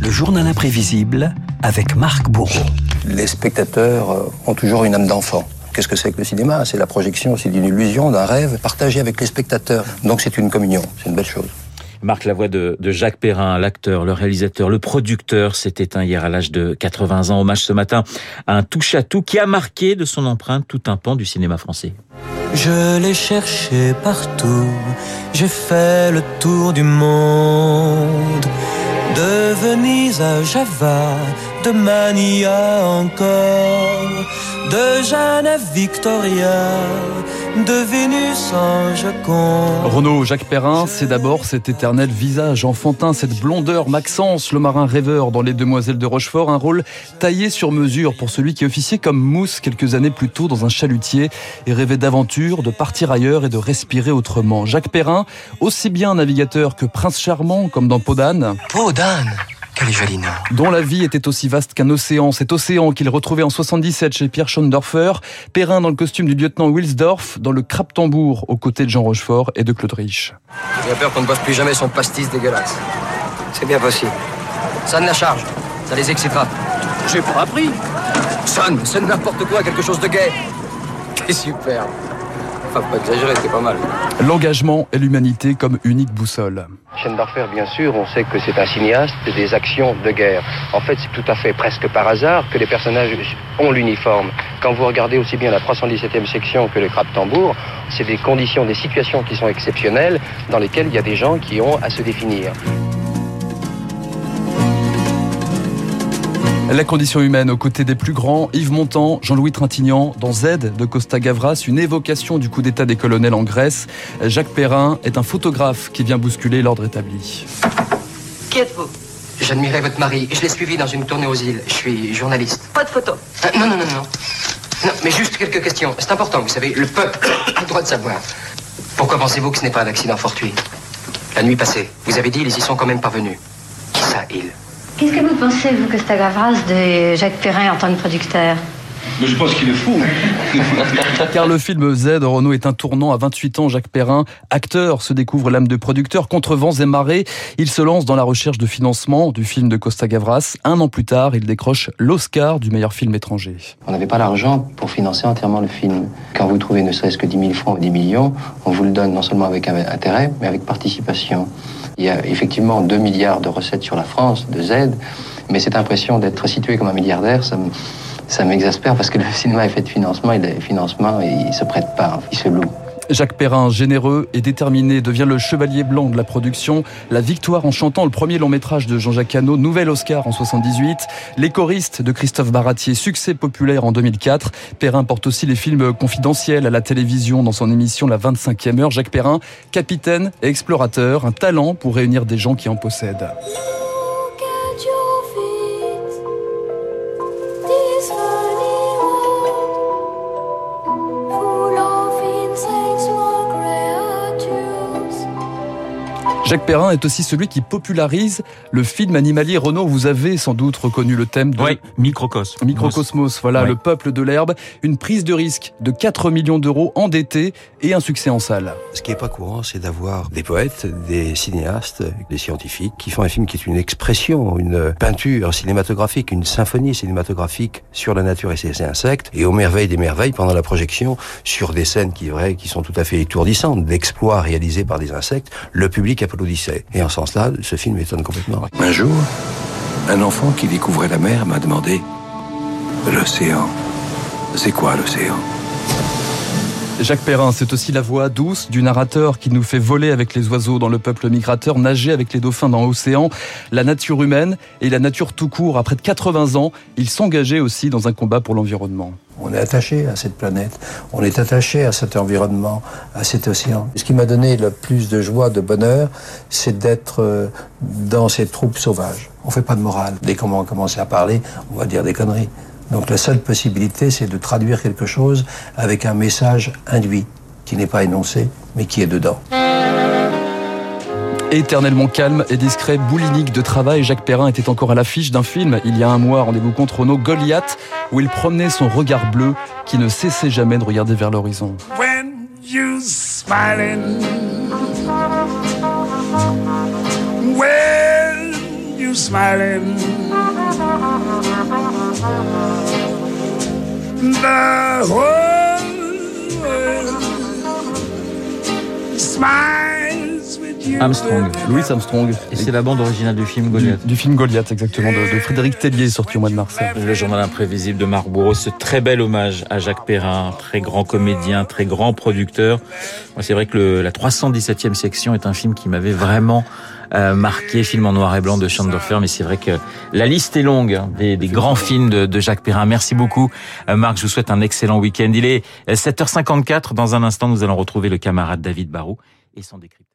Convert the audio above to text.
Le journal imprévisible avec Marc Bourreau. Les spectateurs euh, ont toujours une âme d'enfant. Qu'est-ce que c'est que le cinéma? C'est la projection, c'est d'une illusion, d'un rêve partagé avec les spectateurs. Donc c'est une communion, c'est une belle chose. Marc Lavoie de, de Jacques Perrin, l'acteur, le réalisateur, le producteur, s'est éteint hier à l'âge de 80 ans. Hommage ce matin à un touche-à-tout qui a marqué de son empreinte tout un pan du cinéma français. Je l'ai cherché partout, j'ai fait le tour du monde, de Venise à Java, de Mania encore, de Jeanne à Victoria, de Vénus en Joconde. Renaud Jacques Perrin, c'est d'abord cet éternel visage enfantin, cette blondeur Maxence, le marin rêveur dans Les Demoiselles de Rochefort, un rôle taillé sur mesure pour celui qui officiait comme mousse quelques années plus tôt dans un chalutier et rêvait d'aventure, de partir ailleurs et de respirer autrement. Jacques Perrin, aussi bien navigateur que prince charmant comme dans Podane. Podane? Dont la vie était aussi vaste qu'un océan. Cet océan qu'il retrouvait en 77 chez Pierre Schondorfer. Perrin dans le costume du lieutenant Wilsdorf, dans le crap tambour aux côtés de Jean Rochefort et de Claude Rich. J'ai peur qu'on ne boive plus jamais son pastis dégueulasse. C'est bien possible. Sonne la charge. Ça les excitera. J'ai pas appris. Sonne, sonne n'importe quoi, quelque chose de gai. T'es superbe. Enfin, pas exagérer, c'est pas mal. L'engagement et l'humanité comme unique boussole. Schendorfer, bien sûr, on sait que c'est un cinéaste des actions de guerre. En fait, c'est tout à fait presque par hasard que les personnages ont l'uniforme. Quand vous regardez aussi bien la 317e section que le crap tambour, c'est des conditions, des situations qui sont exceptionnelles dans lesquelles il y a des gens qui ont à se définir. La condition humaine aux côtés des plus grands, Yves Montand, Jean-Louis Trintignant, dans Z de Costa Gavras, une évocation du coup d'état des colonels en Grèce. Jacques Perrin est un photographe qui vient bousculer l'ordre établi. Qui êtes-vous? J'admirais votre mari. Je l'ai suivi dans une tournée aux îles. Je suis journaliste. Pas de photo. Euh, non, non, non, non. Non, mais juste quelques questions. C'est important, vous savez, le peuple a le droit de savoir. Pourquoi pensez-vous que ce n'est pas un accident fortuit? La nuit passée, vous avez dit, ils y sont quand même parvenus. Qui ça, ils Qu'est-ce que vous pensez, vous, Costa Gavras, de Jacques Perrin en tant que producteur? Mais je pense qu'il est fou. Car le film Z, Renault est un tournant à 28 ans. Jacques Perrin, acteur, se découvre l'âme de producteur. Contre vents et marées, il se lance dans la recherche de financement du film de Costa Gavras. Un an plus tard, il décroche l'Oscar du meilleur film étranger. On n'avait pas l'argent pour financer entièrement le film. Quand vous trouvez ne serait-ce que 10 000 francs ou 10 millions, on vous le donne non seulement avec intérêt, mais avec participation. Il y a effectivement 2 milliards de recettes sur la France, de Z, mais cette impression d'être situé comme un milliardaire, ça me ça m'exaspère parce que le cinéma est fait de financement et le financement, il se prête pas, il se loue. Jacques Perrin, généreux et déterminé, devient le chevalier blanc de la production. La victoire en chantant le premier long métrage de Jean-Jacques Hano, nouvel Oscar en 78. Les choristes de Christophe Baratier, succès populaire en 2004. Perrin porte aussi les films confidentiels à la télévision dans son émission La 25e heure. Jacques Perrin, capitaine et explorateur, un talent pour réunir des gens qui en possèdent. Jacques Perrin est aussi celui qui popularise le film animalier. Renaud, vous avez sans doute reconnu le thème de Oui, Microcosmos. Microcosmos, voilà, le peuple de l'herbe, une prise de risque de 4 millions d'euros endettés et un succès en salle. Ce qui n'est pas courant, c'est d'avoir des poètes, des cinéastes, des scientifiques qui font un film qui est une expression, une peinture cinématographique, une symphonie cinématographique sur la nature et ses insectes, et aux merveilles des merveilles pendant la projection sur des scènes qui, vrai, qui sont tout à fait étourdissantes, d'exploits réalisés par des insectes, le public Et en ce sens-là, ce film étonne complètement. Un jour, un enfant qui découvrait la mer m'a demandé L'océan, c'est quoi l'océan? Jacques Perrin, c'est aussi la voix douce du narrateur qui nous fait voler avec les oiseaux dans le peuple migrateur, nager avec les dauphins dans l'océan, la nature humaine et la nature tout court. À près de 80 ans, il s'engageait aussi dans un combat pour l'environnement. On est attaché à cette planète, on est attaché à cet environnement, à cet océan. Ce qui m'a donné le plus de joie, de bonheur, c'est d'être euh, dans ces troupes sauvages. On fait pas de morale. Dès qu'on va commencer à parler, on va dire des conneries. Donc la seule possibilité, c'est de traduire quelque chose avec un message induit, qui n'est pas énoncé, mais qui est dedans. Éternellement calme et discret, boulimique de travail, Jacques Perrin était encore à l'affiche d'un film, il y a un mois, rendez-vous compte Renaud, Goliath, où il promenait son regard bleu qui ne cessait jamais de regarder vers l'horizon. when you smiling. You smiling. The whole world smiles with you. Armstrong. Louis Armstrong. Et c'est la bande originale du film Goliath. Du film Goliath, exactement, de, de Frédéric Tellier, sorti au mois de mars. Le journal imprévisible de Marc Bourreau, ce très bel hommage à Jacques Perrin, très grand comédien, très grand producteur. Moi, c'est vrai que le, la 317e section est un film qui m'avait vraiment euh, marqué, film en noir et blanc de Chandorfer, mais c'est vrai que la liste est longue hein, des, des grands films de, de, Jacques Perrin. Merci beaucoup, euh, Marc. Je vous souhaite un excellent week-end. Il est 7h54. Dans un instant, nous allons retrouver le camarade David Barou et son décryptage.